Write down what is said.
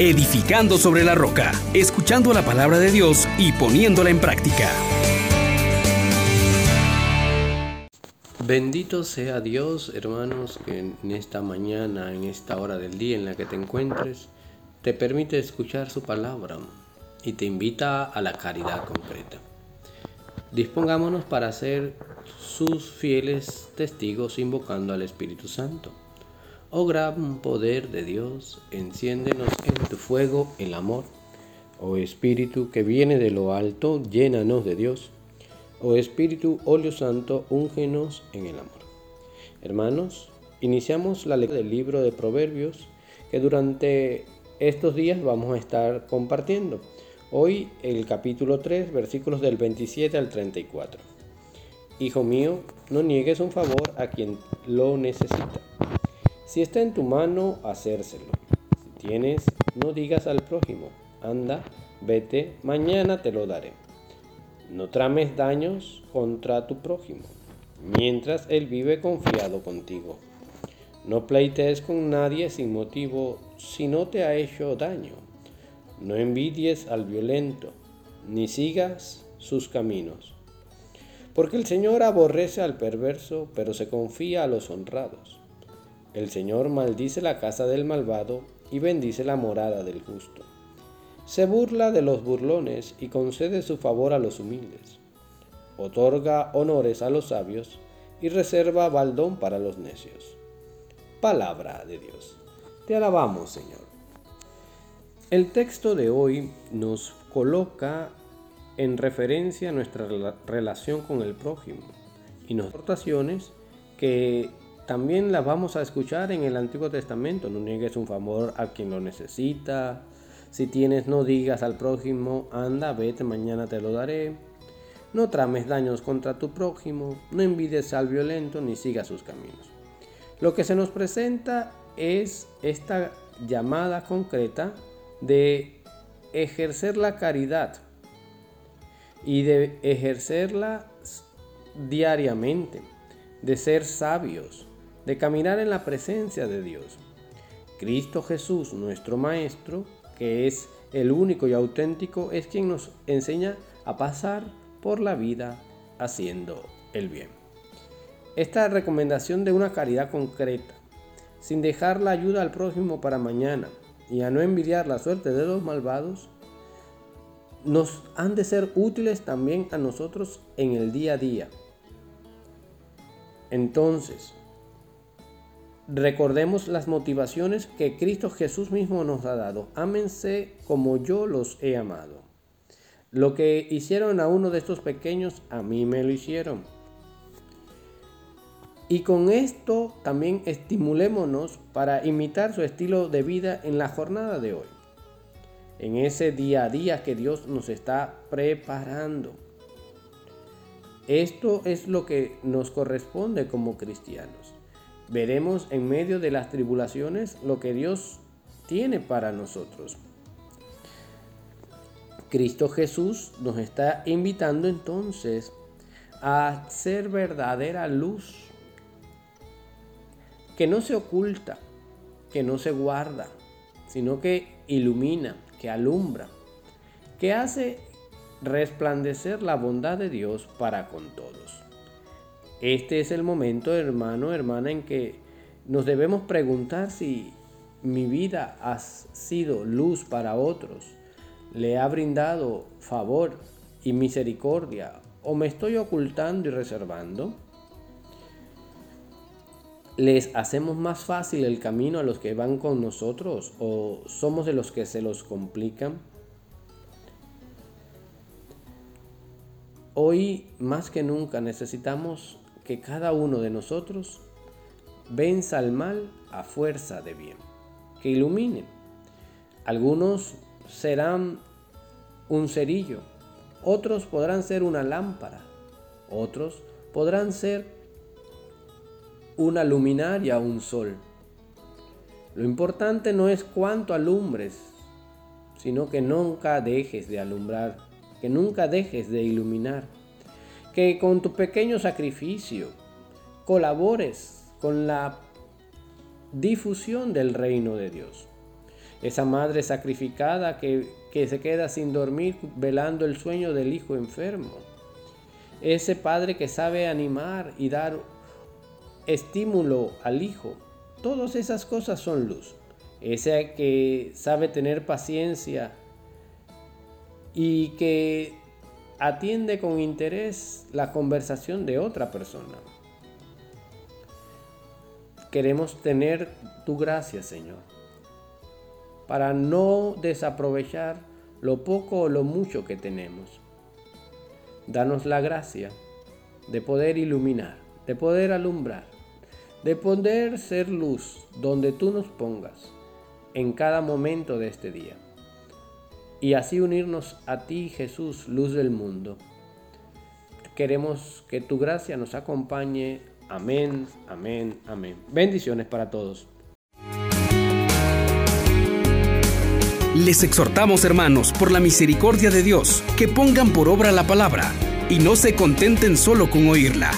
edificando sobre la roca, escuchando la palabra de Dios y poniéndola en práctica. Bendito sea Dios, hermanos, que en esta mañana, en esta hora del día en la que te encuentres, te permite escuchar su palabra y te invita a la caridad concreta. Dispongámonos para ser sus fieles testigos invocando al Espíritu Santo. Oh gran poder de Dios, enciéndenos en tu fuego el amor. Oh Espíritu que viene de lo alto, llénanos de Dios. Oh Espíritu, óleo santo, úngenos en el amor. Hermanos, iniciamos la lectura del libro de Proverbios que durante estos días vamos a estar compartiendo. Hoy el capítulo 3, versículos del 27 al 34. Hijo mío, no niegues un favor a quien lo necesita si está en tu mano, hacérselo. Si tienes, no digas al prójimo, anda, vete, mañana te lo daré. No trames daños contra tu prójimo, mientras él vive confiado contigo. No pleites con nadie sin motivo si no te ha hecho daño. No envidies al violento, ni sigas sus caminos. Porque el Señor aborrece al perverso, pero se confía a los honrados. El Señor maldice la casa del malvado y bendice la morada del justo. Se burla de los burlones y concede su favor a los humildes. Otorga honores a los sabios y reserva baldón para los necios. Palabra de Dios. Te alabamos, Señor. El texto de hoy nos coloca en referencia a nuestra relación con el prójimo y nos aportaciones que también las vamos a escuchar en el Antiguo Testamento. No niegues un favor a quien lo necesita. Si tienes, no digas al prójimo, anda, vete, mañana te lo daré. No trames daños contra tu prójimo, no envides al violento ni sigas sus caminos. Lo que se nos presenta es esta llamada concreta de ejercer la caridad y de ejercerla diariamente, de ser sabios, de caminar en la presencia de Dios. Cristo Jesús, nuestro Maestro, que es el único y auténtico, es quien nos enseña a pasar por la vida haciendo el bien. Esta recomendación de una caridad concreta, sin dejar la ayuda al prójimo para mañana y a no envidiar la suerte de los malvados, nos han de ser útiles también a nosotros en el día a día. Entonces, Recordemos las motivaciones que Cristo Jesús mismo nos ha dado. Ámense como yo los he amado. Lo que hicieron a uno de estos pequeños, a mí me lo hicieron. Y con esto también estimulémonos para imitar su estilo de vida en la jornada de hoy. En ese día a día que Dios nos está preparando. Esto es lo que nos corresponde como cristianos veremos en medio de las tribulaciones lo que Dios tiene para nosotros. Cristo Jesús nos está invitando entonces a ser verdadera luz, que no se oculta, que no se guarda, sino que ilumina, que alumbra, que hace resplandecer la bondad de Dios para con todos. Este es el momento, hermano, hermana, en que nos debemos preguntar si mi vida ha sido luz para otros, le ha brindado favor y misericordia, o me estoy ocultando y reservando. ¿Les hacemos más fácil el camino a los que van con nosotros o somos de los que se los complican? Hoy más que nunca necesitamos que cada uno de nosotros venza al mal a fuerza de bien, que ilumine. Algunos serán un cerillo, otros podrán ser una lámpara, otros podrán ser una luminaria o un sol. Lo importante no es cuánto alumbres, sino que nunca dejes de alumbrar, que nunca dejes de iluminar que con tu pequeño sacrificio colabores con la difusión del reino de Dios. esa madre sacrificada que, que se queda sin dormir velando el sueño del hijo enfermo, ese padre que sabe animar y dar estímulo al hijo. Todas esas cosas son luz. Ese que sabe tener paciencia y que atiende con interés la conversación de otra persona. Queremos tener tu gracia, Señor, para no desaprovechar lo poco o lo mucho que tenemos. Danos la gracia de poder iluminar, de poder alumbrar, de poder ser luz donde tú nos pongas en cada momento de este día. Y así unirnos a ti, Jesús, luz del mundo. Queremos que tu gracia nos acompañe. Amén, amén, amén. Bendiciones para todos. Les exhortamos, hermanos, por la misericordia de Dios, que pongan por obra la palabra y no se contenten solo con oírla